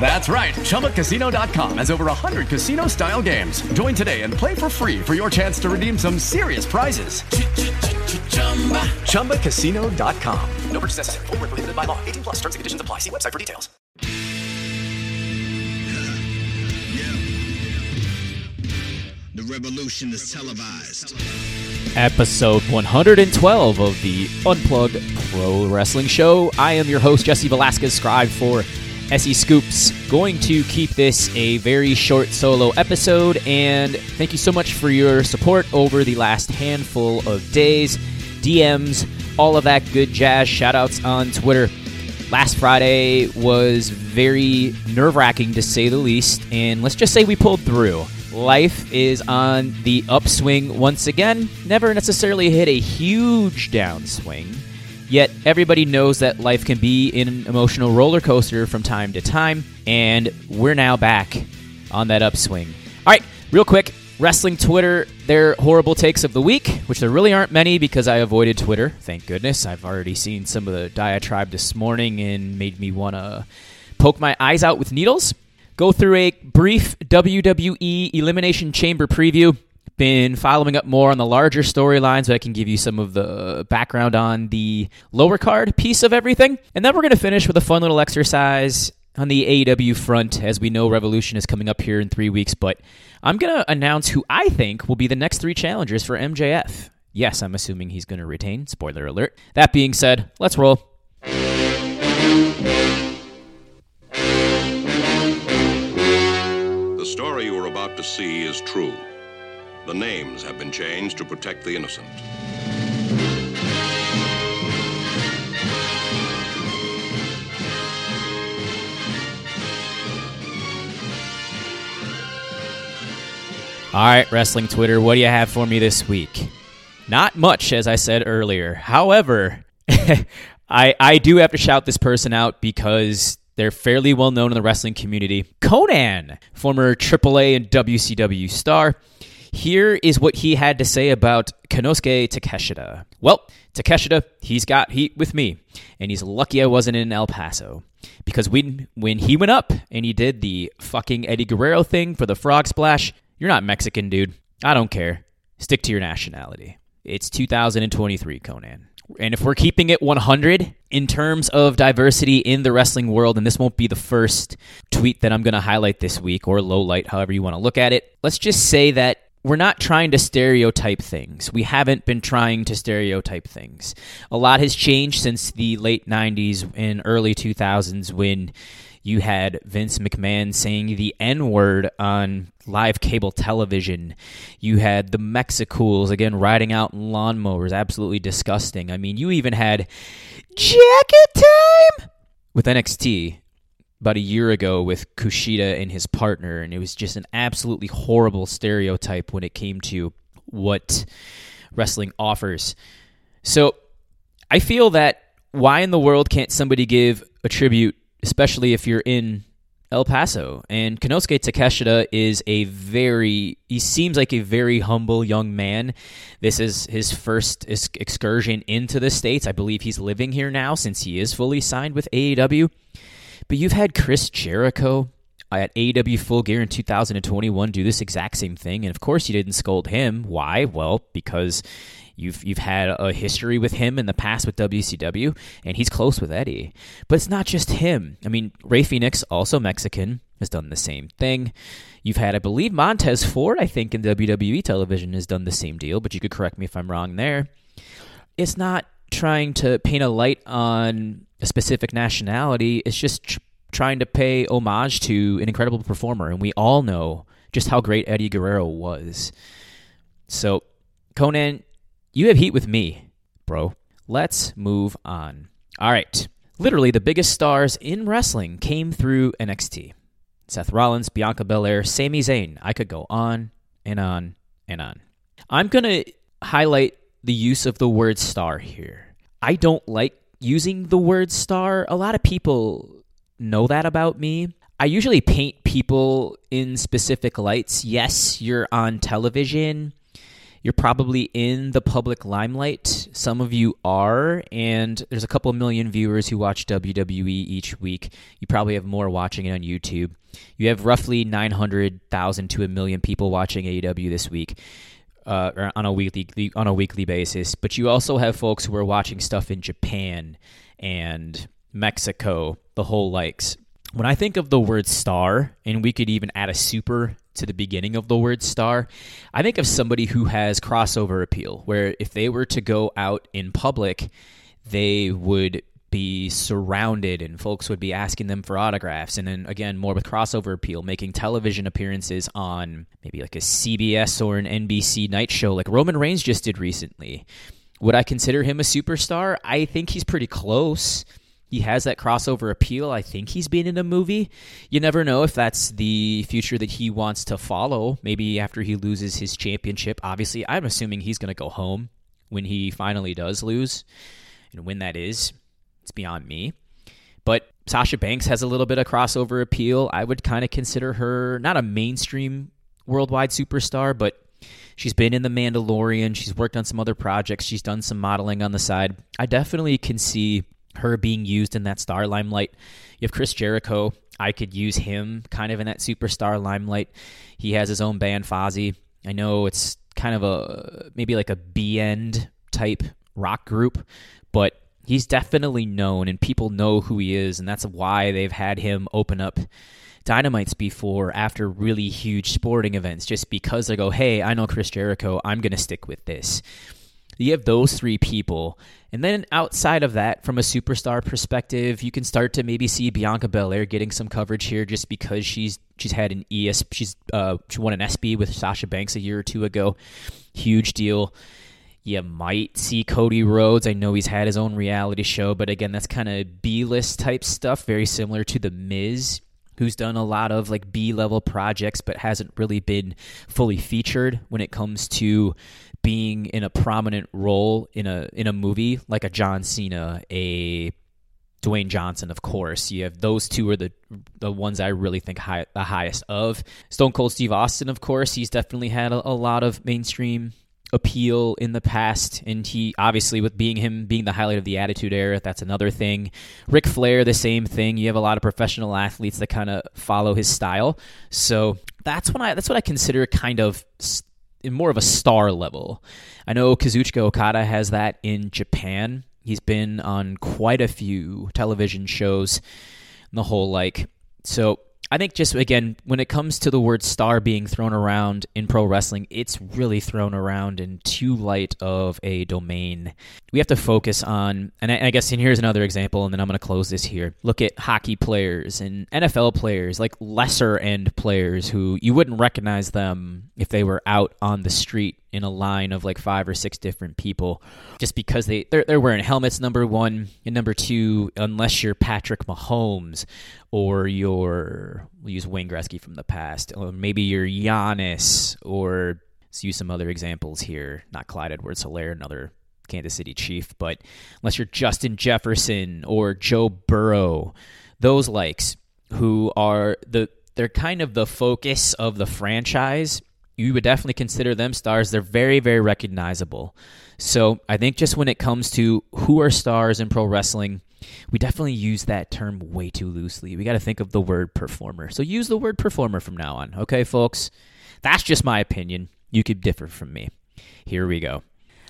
That's right. ChumbaCasino.com has over 100 casino style games. Join today and play for free for your chance to redeem some serious prizes. ChumbaCasino.com. No purchase necessary. Void were prohibited by law. 18 plus. Terms and conditions apply. See website for details. The revolution is televised. episode 112 of the Unplugged Pro Wrestling Show. I am your host, Jesse Velasquez, scribe for SE Scoops. Going to keep this a very short solo episode, and thank you so much for your support over the last handful of days. DMs, all of that good jazz. Shoutouts on Twitter. Last Friday was very nerve wracking to say the least, and let's just say we pulled through. Life is on the upswing once again. Never necessarily hit a huge downswing, yet everybody knows that life can be an emotional roller coaster from time to time, and we're now back on that upswing. All right, real quick wrestling Twitter, their horrible takes of the week, which there really aren't many because I avoided Twitter. Thank goodness. I've already seen some of the diatribe this morning and made me want to poke my eyes out with needles. Go through a brief WWE Elimination Chamber preview. Been following up more on the larger storylines, but I can give you some of the background on the lower card piece of everything. And then we're going to finish with a fun little exercise on the AEW front. As we know, Revolution is coming up here in three weeks, but I'm going to announce who I think will be the next three challengers for MJF. Yes, I'm assuming he's going to retain. Spoiler alert. That being said, let's roll. The story you are about to see is true. The names have been changed to protect the innocent. All right, Wrestling Twitter, what do you have for me this week? Not much, as I said earlier. However, I, I do have to shout this person out because they're fairly well known in the wrestling community. Konnan, former AAA and WCW star. Here is what he had to say about Konosuke Takeshita. Well, Takeshita, he's got heat with me, and he's lucky I wasn't in El Paso. Because when, when he went up and he did the fucking Eddie Guerrero thing for the frog splash, you're not Mexican, dude. I don't care. Stick to your nationality. It's 2023, Konnan. And if we're keeping it 100 in terms of diversity in the wrestling world, and this won't be the first tweet that I'm going to highlight this week or low light, however you want to look at it, let's just say that we're not trying to stereotype things. We haven't been trying to stereotype things. A lot has changed since the late 90s and early 2000s when you had Vince McMahon saying the N word on live cable television. You had the Mexicools, again, riding out in lawnmowers. Absolutely disgusting. I mean, you even had Jacket Time with NXT about a year ago with Kushida and his partner, and it was just an absolutely horrible stereotype when it came to what wrestling offers. So I feel that why in the world can't somebody give a tribute especially if you're in El Paso. And Konosuke Takeshita is a very, he seems like a very humble young man. This is his first excursion into the States. I believe he's living here now since he is fully signed with AEW. But you've had Chris Jericho at AEW Full Gear in 2021 do this exact same thing. And of course, you didn't scold him. Why? Well, because You've you've had a history with him in the past with WCW, and he's close with Eddie. But it's not just him. I mean, Rey Fenix, also Mexican, has done the same thing. You've had, I believe, Montez Ford, I think, in WWE television has done the same deal, but you could correct me if I'm wrong there. It's not trying to paint a light on a specific nationality. It's just tr- trying to pay homage to an incredible performer, and we all know just how great Eddie Guerrero was. So, Konnan, you have heat with me, bro. Let's move on. All right. Literally, the biggest stars in wrestling came through NXT. Seth Rollins, Bianca Belair, Sami Zayn. I could go on and on and on. I'm going to highlight the use of the word star here. I don't like using the word star. A lot of people know that about me. I usually paint people in specific lights. Yes, you're on television. You're probably in the public limelight. Some of you are, and there's a couple million viewers who watch WWE each week. You probably have more watching it on YouTube. You have roughly 900,000 to a million people watching AEW this week. Uh, on a weekly on a weekly basis, but you also have folks who are watching stuff in Japan and Mexico, the whole likes. When I think of the word star, and we could even add a super to the beginning of the word star, I think of somebody who has crossover appeal, where if they were to go out in public, they would be surrounded and folks would be asking them for autographs and then again more with crossover appeal making television appearances on maybe like a CBS or an NBC night show like Roman Reigns just did recently would I consider him a superstar I think he's pretty close he has that crossover appeal. I think he's been in a movie. You never know if that's the future that he wants to follow. Maybe after he loses his championship. Obviously, I'm assuming he's going to go home when he finally does lose. And when that is, it's beyond me. But Sasha Banks has a little bit of crossover appeal. I would kind of consider her not a mainstream worldwide superstar, but she's been in The Mandalorian. She's worked on some other projects. She's done some modeling on the side. I definitely can see her being used in that star limelight. You have Chris Jericho. I could use him kind of in that superstar limelight. He has his own band, Fozzy. I know it's kind of a maybe like a B end type rock group, but he's definitely known and people know who he is, and that's why they've had him open up dynamites before after really huge sporting events, just because they go, hey, I know Chris Jericho, I'm going to stick with this. You have those three people. And then outside of that, from a superstar perspective, you can start to maybe see Bianca Belair getting some coverage here just because she's she's had an ES she's uh she won an SB with Sasha Banks a year or two ago. Huge deal. You might see Cody Rhodes. I know he's had his own reality show, but again, that's kind of B list type stuff, very similar to The Miz, who's done a lot of like B level projects, but hasn't really been fully featured when it comes to being in a prominent role in a in a movie like a John Cena, a Dwayne Johnson, of course. You have those two are the the ones I really think high, the highest of. Stone Cold Steve Austin, of course, he's definitely had a, a lot of mainstream appeal in the past, and he obviously with being him being the highlight of the Attitude Era, that's another thing. Ric Flair, the same thing. You have a lot of professional athletes that kind of follow his style, so that's when I that's what I consider kind of more of a star level. I know Kazuchika Okada has that in Japan. He's been on quite a few television shows, the whole like. So I think just again, when it comes to the word star being thrown around in pro wrestling, it's really thrown around in too light of a domain. We have to focus on, and I, guess, and here's another example, and then I'm going to close this here. Look at hockey players and NFL players, like lesser end players who you wouldn't recognize them if they were out on the street in a line of like five or six different people just because they they're, they're wearing helmets number one and number two unless you're patrick mahomes or you're we'll use wayne gretzky from the past or maybe you're Giannis or let's use some other examples here not clyde edwards helaire another kansas city chief but unless you're justin jefferson or joe burrow those likes who are the they're kind of the focus of the franchise you would definitely consider them stars. They're very, very recognizable. So I think just when it comes to who are stars in pro wrestling, we definitely use that term way too loosely. We got to think of the word performer. So use the word performer from now on. Okay, folks? That's just my opinion. You could differ from me. Here we go.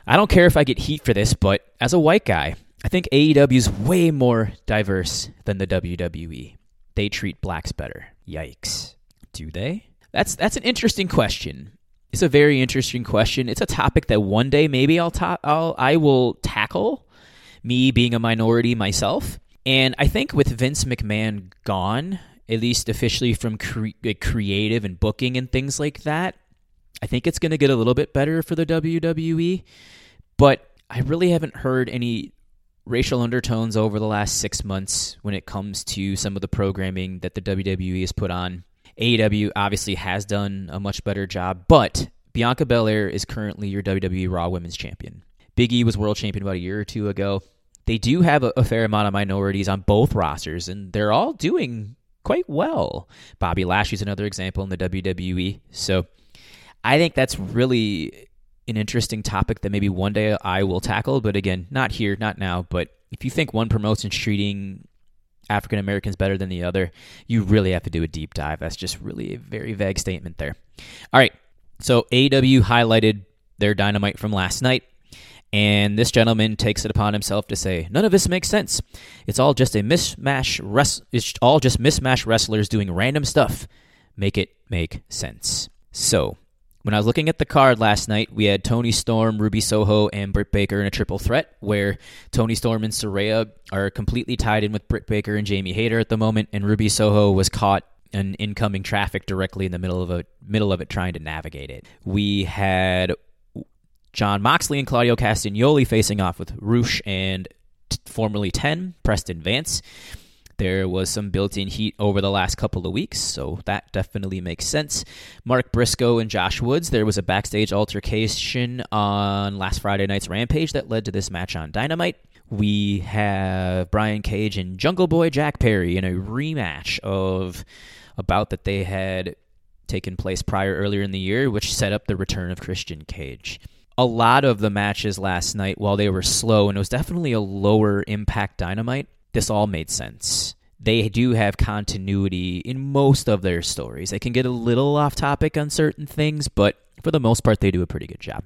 I don't care if I get heat for this, but as a white guy, I think AEW is way more diverse than the WWE. They treat blacks better. Yikes. Do they? That's that's an interesting question. It's a very interesting question. It's a topic that one day maybe I'll ta- I'll I will tackle me being a minority myself. And I think with Vince McMahon gone, at least officially from cre- creative and booking and things like that, I think it's going to get a little bit better for the WWE. But I really haven't heard any racial undertones over the last six months when it comes to some of the programming that the WWE has put on. AEW obviously has done a much better job, but Bianca Belair is currently your WWE Raw Women's Champion. Big E was world champion about a year or two ago. They do have a, a fair amount of minorities on both rosters, and they're all doing quite well. Bobby Lashley's another example in the WWE. So I think that's really an interesting topic that maybe one day I will tackle, but again, not here, not now. But if you think one promotion's treating African Americans better than the other, you really have to do a deep dive. That's just really a very vague statement there. All right, so AW highlighted their dynamite from last night. And this gentleman takes it upon himself to say, "None of this makes sense. It's all just a mismatch. Res- it's all just mismatch wrestlers doing random stuff. Make it make sense." So, when I was looking at the card last night, we had Toni Storm, Ruby Soho, and Britt Baker in a triple threat, where Toni Storm and Saraya are completely tied in with Britt Baker and Jamie Hayter at the moment, and Ruby Soho was caught in incoming traffic directly in the middle of a middle of it, trying to navigate it. We had Jon Moxley and Claudio Castagnoli facing off with Rush and t- formerly 10, Preston Vance. There was some built in heat over the last couple of weeks, so that definitely makes sense. Mark Briscoe and Josh Woods, there was a backstage altercation on last Friday night's Rampage that led to this match on Dynamite. We have Brian Cage and Jungle Boy Jack Perry in a rematch of a bout that they had taken place prior earlier in the year, which set up the return of Christian Cage a lot of the matches last night, while they were slow and it was definitely a lower impact dynamite, this all made sense. They do have continuity in most of their stories. They can get a little off topic on certain things, but for the most part, they do a pretty good job.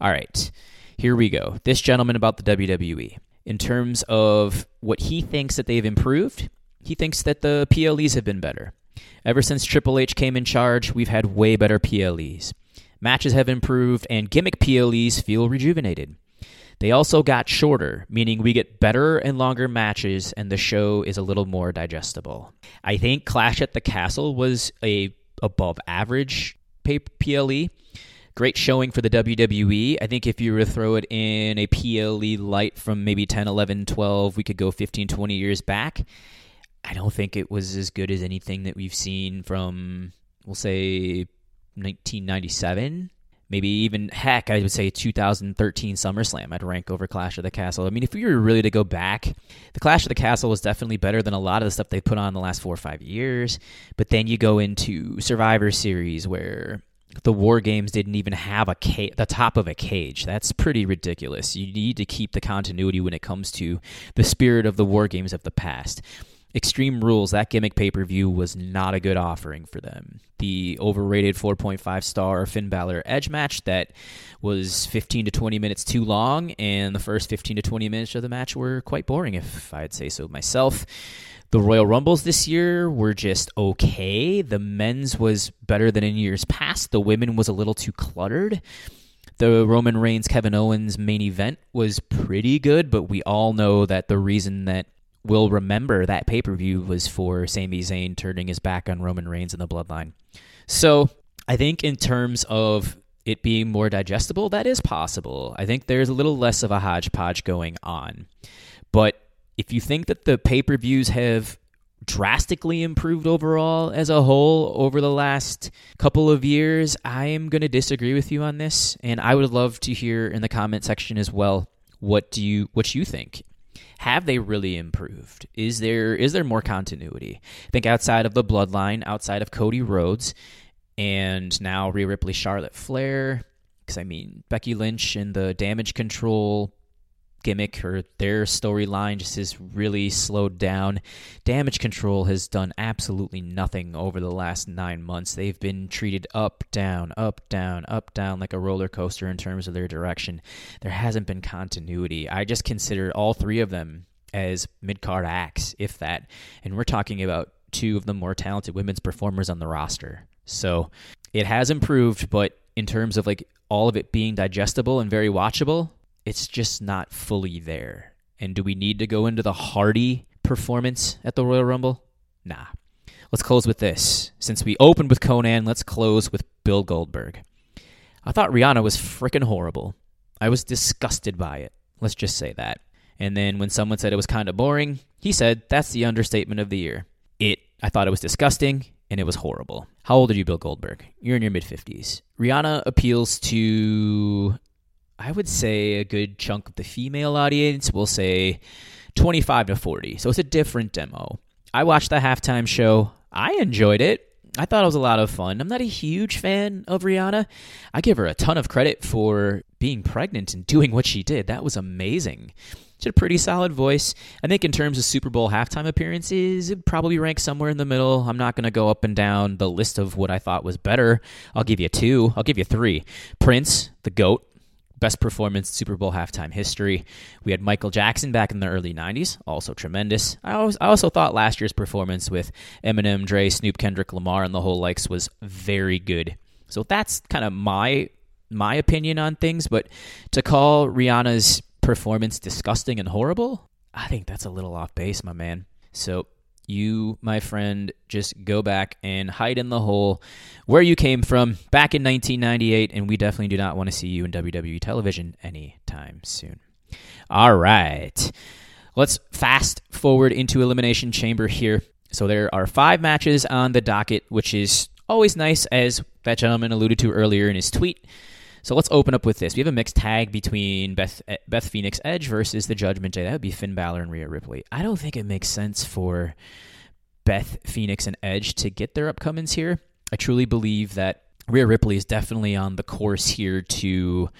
All right, here we go. This gentleman about the WWE. In terms of what he thinks that they've improved, he thinks that the PLEs have been better. Ever since Triple H came in charge, we've had way better PLEs. Matches have improved, and gimmick PLEs feel rejuvenated. They also got shorter, meaning we get better and longer matches, and the show is a little more digestible. I think Clash at the Castle was a above average PLE. Great showing for the WWE. I think if you were to throw it in a PLE light from maybe 10, 11, 12, we could go 15, 20 years back. I don't think it was as good as anything that we've seen from, we'll say, 1997 maybe even heck i would say 2013 summerslam i'd rank over clash of the castle. I mean if we were really to go back the clash of the castle was definitely better than a lot of the stuff they put on the last four or five years. But then you go into survivor series where the war games didn't even have a ca- the top of a cage. That's pretty ridiculous. You need to keep the continuity when it comes to the spirit of the war games of the past Extreme Rules, that gimmick pay per view was not a good offering for them. The overrated 4.5 star Finn Balor Edge match that was 15 to 20 minutes too long, and the first 15 to 20 minutes of the match were quite boring, if I'd say so myself. The Royal Rumbles this year were just okay. The men's was better than in years past, the women was a little too cluttered. The Roman Reigns Kevin Owens main event was pretty good, but we all know that the reason that will remember that pay per view was for Sami Zayn turning his back on Roman Reigns and the Bloodline. So I think in terms of it being more digestible, that is possible. I think there's a little less of a hodgepodge going on. But if you think that the pay per views have drastically improved overall as a whole over the last couple of years, I am going to disagree with you on this. And I would love to hear in the comment section as well what do you what you think have they really improved? Is there is there more continuity? I think outside of the bloodline, outside of Cody Rhodes, and now Rhea Ripley, Charlotte Flair, because I mean Becky Lynch and the damage control gimmick or their storyline just is really slowed down. Damage Control has done absolutely nothing over the last nine months. They've been treated up, down, up, down, up, down like a roller coaster in terms of their direction. There hasn't been continuity. I just consider all three of them as mid card acts, if that. And we're talking about two of the more talented women's performers on the roster. So it has improved, but in terms of like all of it being digestible and very watchable, it's just not fully there. And do we need to go into the Hardy performance at the Royal Rumble? Nah. Let's close with this. Since we opened with Konnan, let's close with Bill Goldberg. I thought Rihanna was freaking horrible. I was disgusted by it. Let's just say that. And then when someone said it was kind of boring, he said that's the understatement of the year. It I thought it was disgusting and it was horrible. How old are you, Bill Goldberg? You're in your mid 50s. Rihanna appeals to I would say a good chunk of the female audience. We'll say 25 to 40. So it's a different demo. I watched the halftime show. I enjoyed it. I thought it was a lot of fun. I'm not a huge fan of Rihanna. I give her a ton of credit for being pregnant and doing what she did. That was amazing. She had a pretty solid voice. I think in terms of Super Bowl halftime appearances, it probably ranks somewhere in the middle. I'm not going to go up and down the list of what I thought was better. I'll give you two. I'll give you three. Prince, the GOAT, best performance Super Bowl halftime history. We had Michael Jackson back in the early 90s, also tremendous. I, always, I also thought last year's performance with Eminem, Dre, Snoop, Kendrick Lamar, and the whole likes was very good. So that's kind of my my opinion on things, but to call Rihanna's performance disgusting and horrible, I think that's a little off base, my man. So you, my friend, just go back and hide in the hole where you came from back in 1998, and we definitely do not want to see you in WWE television anytime soon. All right. Let's fast forward into Elimination Chamber here. So there are five matches on the docket, which is always nice, as that gentleman alluded to earlier in his tweet. So let's open up with this. We have a mixed tag between Beth eh, Beth Phoenix Edge versus the Judgment Day. That would be Finn Balor and Rhea Ripley. I don't think it makes sense for Beth Phoenix and Edge to get their upcomings here. I truly believe that Rhea Ripley is definitely on the course here to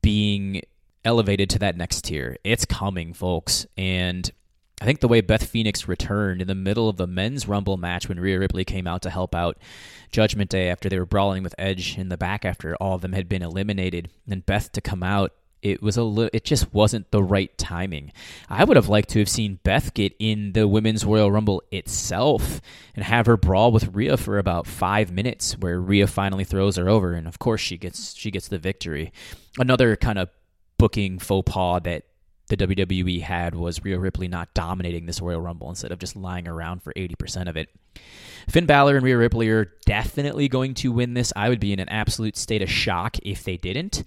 being elevated to that next tier. It's coming, folks. And I think the way Beth Phoenix returned in the middle of the men's Rumble match when Rhea Ripley came out to help out Judgment Day after they were brawling with Edge in the back after all of them had been eliminated, and Beth to come out, it was a little, it just wasn't the right timing. I would have liked to have seen Beth get in the Women's Royal Rumble itself and have her brawl with Rhea for about five minutes, where Rhea finally throws her over, and of course she gets she gets the victory. Another kind of booking faux pas that the WWE had was Rhea Ripley not dominating this Royal Rumble instead of just lying around for 80% of it. Finn Balor and Rhea Ripley are definitely going to win this. I would be in an absolute state of shock if they didn't.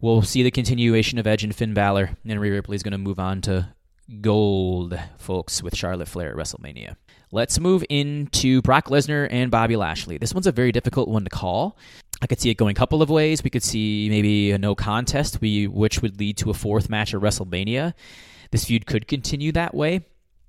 We'll see the continuation of Edge and Finn Balor, and Rhea Ripley is going to move on to gold, folks, with Charlotte Flair at WrestleMania. Let's move into Brock Lesnar and Bobby Lashley. This one's a very difficult one to call. I could see it going a couple of ways. We could see maybe a no contest, which would lead to a fourth match at WrestleMania. This feud could continue that way.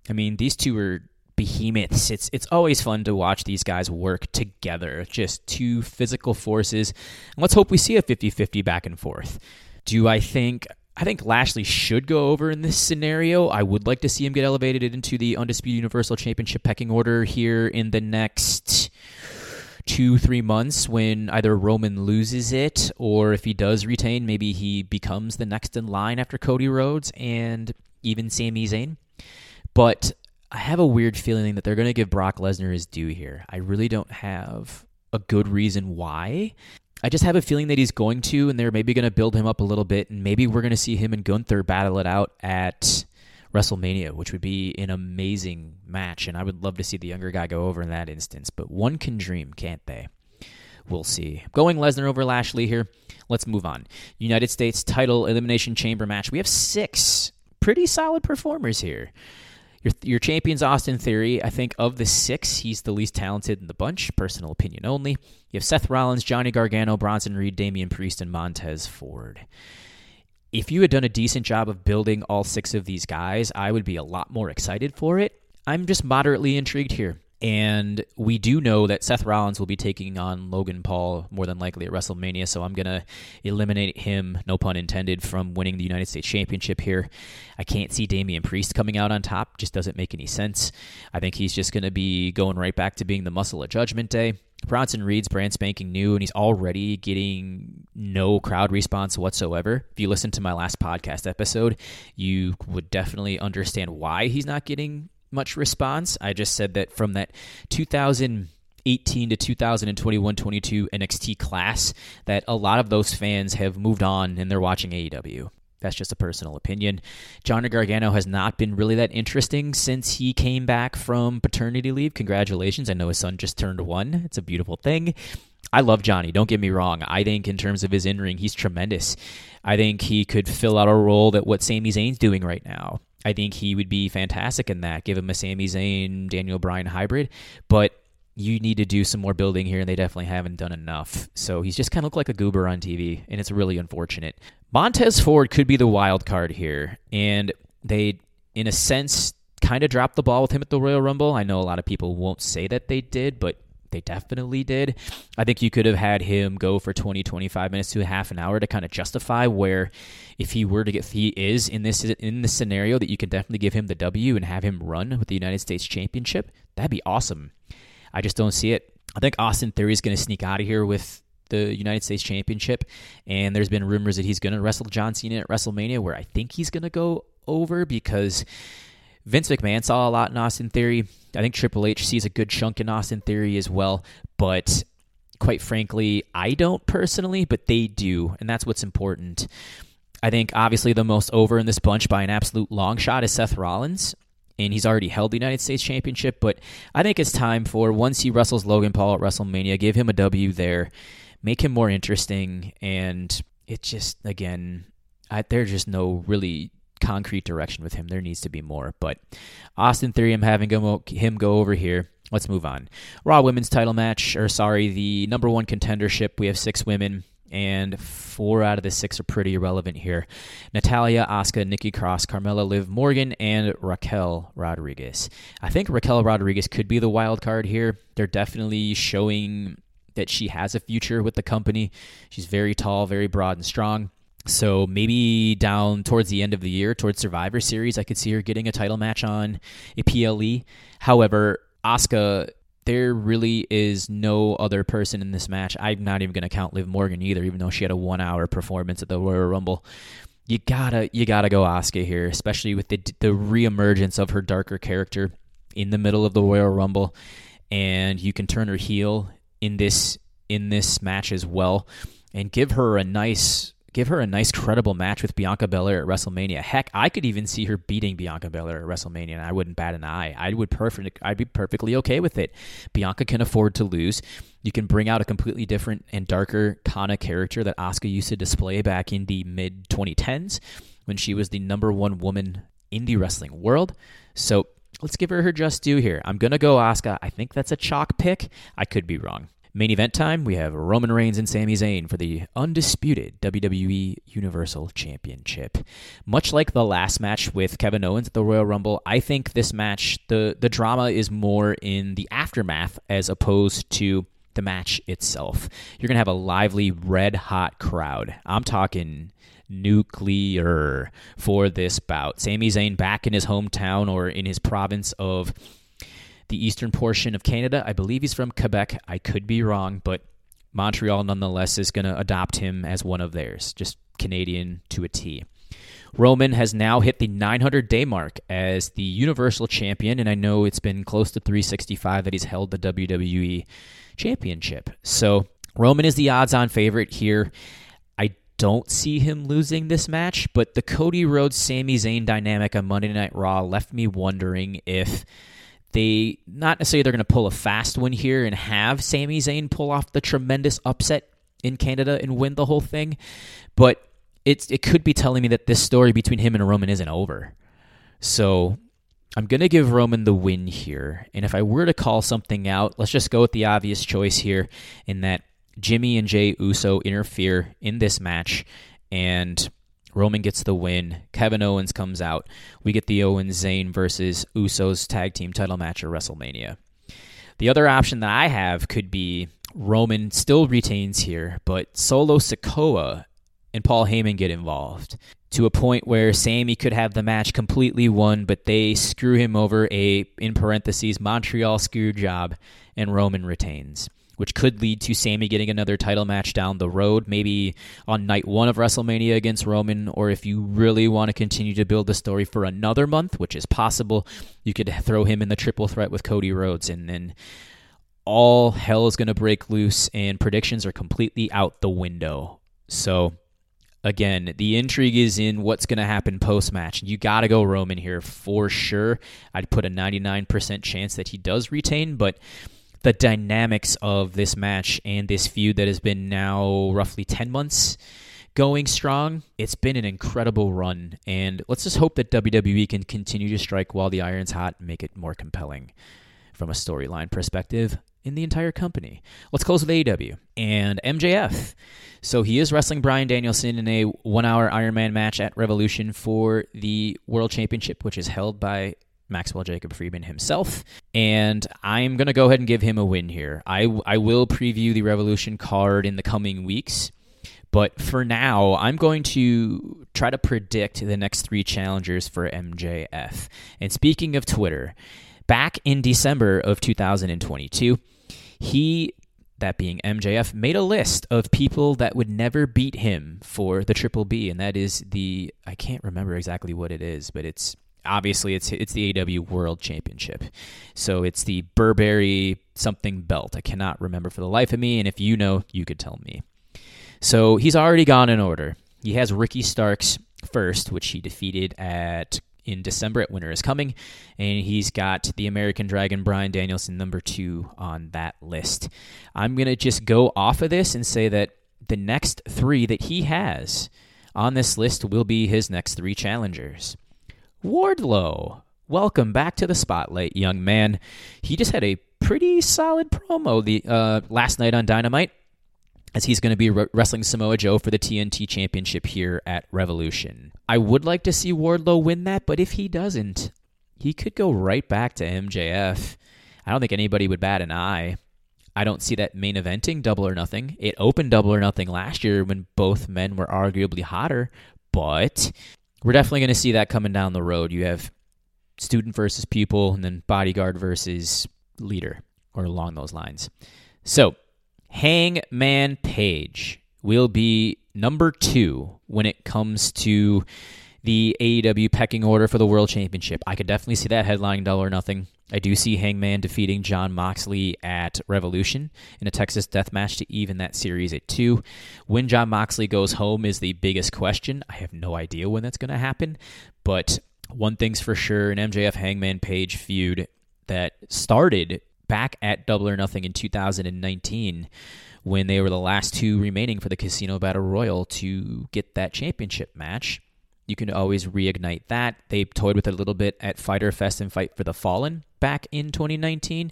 I mean, these two are behemoths. It's it's always fun to watch these guys work together. Just two physical forces. And let's hope we see a 50-50 back and forth. Do I think I think Lashley should go over in this scenario. I would like to see him get elevated into the Undisputed Universal Championship pecking order here in the next two, three months when either Roman loses it or if he does retain, maybe he becomes the next in line after Cody Rhodes and even Sami Zayn. But I have a weird feeling that they're going to give Brock Lesnar his due here. I really don't have a good reason why. I just have a feeling that he's going to, and they're maybe going to build him up a little bit, and maybe we're going to see him and Gunther battle it out at WrestleMania, which would be an amazing match, and I would love to see the younger guy go over in that instance. But one can dream, can't they? We'll see. Going Lesnar over Lashley here. Let's move on. United States title elimination chamber match. We have six pretty solid performers here. Your, your champion's Austin Theory. I think of the six, he's the least talented in the bunch. Personal opinion only. You have Seth Rollins, Johnny Gargano, Bronson Reed, Damian Priest, and Montez Ford. If you had done a decent job of building all six of these guys, I would be a lot more excited for it. I'm just moderately intrigued here. And we do know that Seth Rollins will be taking on Logan Paul more than likely at WrestleMania, so I'm going to eliminate him, no pun intended, from winning the United States Championship here. I can't see Damian Priest coming out on top, just doesn't make any sense. I think he's just going to be going right back to being the muscle at Judgment Day. Bronson Reed's brand spanking new, and he's already getting no crowd response whatsoever. If you listen to my last podcast episode, you would definitely understand why he's not getting much response. I just said that from that 2018 to 2021 22 NXT class, that a lot of those fans have moved on and they're watching AEW. That's just a personal opinion. Johnny Gargano has not been really that interesting since he came back from paternity leave. Congratulations. I know his son just turned one. It's a beautiful thing. I love Johnny. Don't get me wrong. I think in terms of his in ring, he's tremendous. I think he could fill out a role that what Sami Zayn's doing right now. I think he would be fantastic in that. Give him a Sami Zayn, Daniel Bryan hybrid. But you need to do some more building here, and they definitely haven't done enough. So he's just kind of looked like a goober on TV, and it's really unfortunate. Montez Ford could be the wild card here, and they, in a sense, kind of dropped the ball with him at the Royal Rumble. I know a lot of people won't say that they did, but they definitely did. I think you could have had him go for 20, 25 minutes to half an hour to kind of justify where if he were to get, he is in this in this scenario that you can definitely give him the W and have him run with the United States Championship. That'd be awesome. I just don't see it. I think Austin Theory is going to sneak out of here with the United States Championship, and there's been rumors that he's going to wrestle John Cena at WrestleMania, where I think he's going to go over because Vince McMahon saw a lot in Austin Theory. I think Triple H sees a good chunk in Austin Theory as well, but quite frankly, I don't personally, but they do, and that's what's important. I think obviously the most over in this bunch by an absolute long shot is Seth Rollins, and he's already held the United States Championship, but I think it's time for once he wrestles Logan Paul at WrestleMania, give him a W there, make him more interesting, and it just again, I, there's just no really concrete direction with him. There needs to be more. But Austin Theory, I'm having him go over here. Let's move on. Raw Women's title match, or sorry, the number one contendership. We have six women, and four out of the six are pretty irrelevant here. Natalya, Asuka, Nikki Cross, Carmella, Liv Morgan, and Raquel Rodriguez. I think Raquel Rodriguez could be the wild card here. They're definitely showing that she has a future with the company. She's very tall, very broad, and strong. So maybe down towards the end of the year, towards Survivor Series, I could see her getting a title match on a PLE. However, Asuka, there really is no other person in this match. I'm not even going to count Liv Morgan either, even though she had a one-hour performance at the Royal Rumble. You gotta, you gotta go Asuka here, especially with the the reemergence of her darker character in the middle of the Royal Rumble, and you can turn her heel in this in this match as well, and give her a nice give her a nice, credible match with Bianca Belair at WrestleMania. Heck, I could even see her beating Bianca Belair at WrestleMania, and I wouldn't bat an eye. I would perfect. I'd be perfectly okay with it. Bianca can afford to lose. You can bring out a completely different and darker Kana character that Asuka used to display back in the mid 2010s when she was the number one woman in the wrestling world. So let's give her her just due here. I'm gonna go Asuka. I think that's a chalk pick. I could be wrong. Main event time, we have Roman Reigns and Sami Zayn for the undisputed WWE Universal Championship. Much like the last match with Kevin Owens at the Royal Rumble, I think this match, the, the drama is more in the aftermath as opposed to the match itself. You're going to have a lively, red hot crowd. I'm talking nuclear for this bout. Sami Zayn back in his hometown or in his province of the eastern portion of Canada. I believe he's from Quebec. I could be wrong, but Montreal nonetheless is going to adopt him as one of theirs, just Canadian to a T. Roman has now hit the 900 day mark as the Universal Champion, and I know it's been close to 365 that he's held the WWE Championship. So Roman is the odds on favorite here. Don't see him losing this match, but the Cody Rhodes Sami Zayn dynamic on Monday Night Raw left me wondering if they not necessarily they're going to pull a fast one here and have Sami Zayn pull off the tremendous upset in Canada and win the whole thing, but it's it could be telling me that this story between him and Roman isn't over. So I'm going to give Roman the win here. And if I were to call something out, let's just go with the obvious choice here in that Jimmy and Jey Uso interfere in this match and Roman gets the win. Kevin Owens comes out. We get the Owens Zayn versus Usos tag team title match at WrestleMania. The other option that I have could be Roman still retains here, but Solo Sikoa and Paul Heyman get involved to a point where Sami could have the match completely won, but they screw him over a in parentheses Montreal screw job, and Roman retains which could lead to Sami getting another title match down the road, maybe on night one of WrestleMania against Roman, or if you really want to continue to build the story for another month, which is possible, you could throw him in the triple threat with Cody Rhodes, and then all hell is going to break loose, and predictions are completely out the window. So Again, the intrigue is in what's going to happen post match. You got to go Roman here for sure. I'd put a 99% chance that he does retain, but the dynamics of this match and this feud that has been now roughly 10 months going strong, it's been an incredible run. And let's just hope that WWE can continue to strike while the iron's hot and make it more compelling from a storyline perspective in the entire company. Let's close with AEW and MJF. So he is wrestling Bryan Danielson in a one hour Iron Man match at Revolution for the World Championship, which is held by Maxwell Jacob Friedman himself. And I'm going to go ahead and give him a win here. I, I will preview the Revolution card in the coming weeks. But for now, I'm going to try to predict the next three challengers for MJF. And speaking of Twitter, back in December of 2022, he that being MJF, made a list of people that would never beat him for the Triple B, and that is the I can't remember exactly what it is, but it's obviously it's it's the AW World Championship. So it's the Burberry something belt. I cannot remember for the life of me, and if you know, you could tell me. So he's already gone in order. He has Ricky Starks first, which he defeated at in December at Winter is Coming, and he's got the American Dragon Bryan Danielson number two on that list. I'm gonna just go off of this and say that the next three that he has on this list will be his next three challengers. Wardlow, welcome back to the spotlight, young man. He just had a pretty solid promo the uh, last night on Dynamite as he's going to be wrestling Samoa Joe for the TNT Championship here at Revolution. I would like to see Wardlow win that, but if he doesn't, he could go right back to MJF. I don't think anybody would bat an eye. I don't see that main eventing double or nothing. It opened double or nothing last year when both men were arguably hotter, but we're definitely going to see that coming down the road. You have student versus pupil, and then bodyguard versus leader, or along those lines. So, Hangman Page will be number two when it comes to the AEW pecking order for the World Championship. I could definitely see that headlining Double or Nothing. I do see Hangman defeating Jon Moxley at Revolution in a Texas death match to even that series at two. When Jon Moxley goes home is the biggest question. I have no idea when that's going to happen, but one thing's for sure an MJF Hangman Page feud that started back at Double or Nothing in 2019 when they were the last two remaining for the Casino Battle Royal to get that championship match. You can always reignite that. They toyed with it a little bit at Fyter Fest and Fight for the Fallen back in 2019.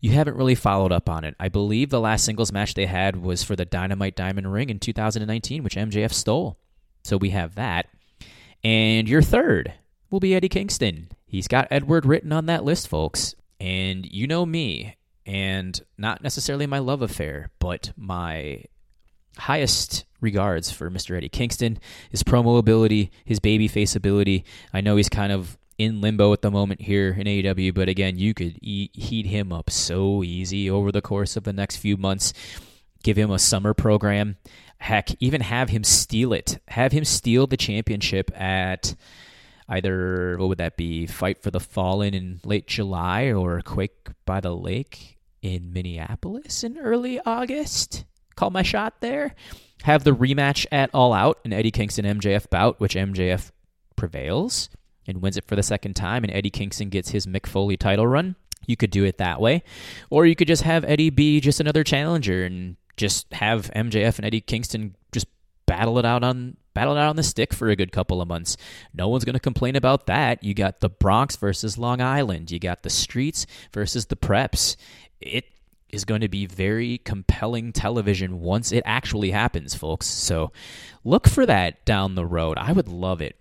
You haven't really followed up on it. I believe the last singles match they had was for the Dynamite Diamond Ring in 2019, which MJF stole. So we have that. And your third will be Eddie Kingston. He's got Edward written on that list, folks. And you know me, and not necessarily my love affair, but my highest regards for Mr. Eddie Kingston, his promo ability, his babyface ability. I know he's kind of in limbo at the moment here in AEW, but again, you could eat, heat him up so easy over the course of the next few months. Give him a summer program. Heck, even have him steal it. Have him steal the championship at either what would that be? Fight for the Fallen in late July or Quake by the Lake in Minneapolis in early August. Call my shot there. Have the rematch at All Out, an Eddie Kingston MJF bout, which MJF prevails and wins it for the second time, and Eddie Kingston gets his Mick Foley title run. You could do it that way. Or you could just have Eddie be just another challenger and just have MJF and Eddie Kingston just battle it out on battle it out on the stick for a good couple of months. No one's going to complain about that. You got the Bronx versus Long Island. You got the streets versus the preps. It is going to be very compelling television once it actually happens, folks. So look for that down the road. I would love it.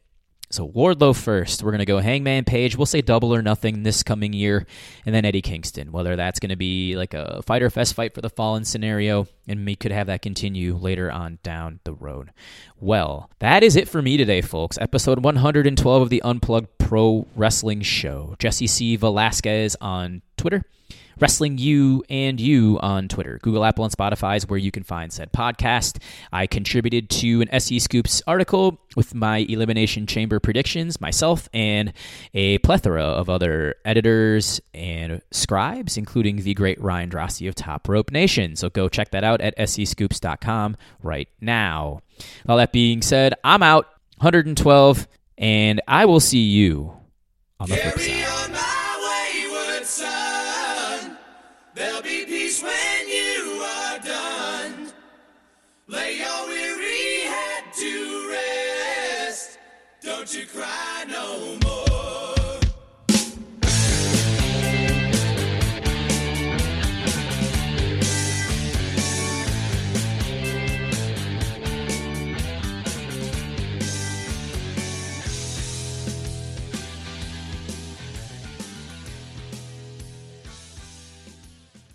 So Wardlow first. We're going to go Hangman Page. We'll say double or nothing this coming year. And then Eddie Kingston. Whether that's going to be like a Fyter Fest fight for the Fallen scenario. And we could have that continue later on down the road. Well, that is it for me today, folks. Episode 112 of the Unplugged Pro Wrestling Show. Jesse C. Velasquez on Twitter. Wrestling You and You on Twitter. Google, Apple, and Spotify is where you can find said podcast. I contributed to an SE Scoops article with my Elimination Chamber predictions, myself, and a plethora of other editors and scribes, including the great Ryan Drossi of Top Rope Nation. So go check that out at scoops.com right now. All that being said, I'm out 112, and I will see you on the flip side. Don't you cry no more.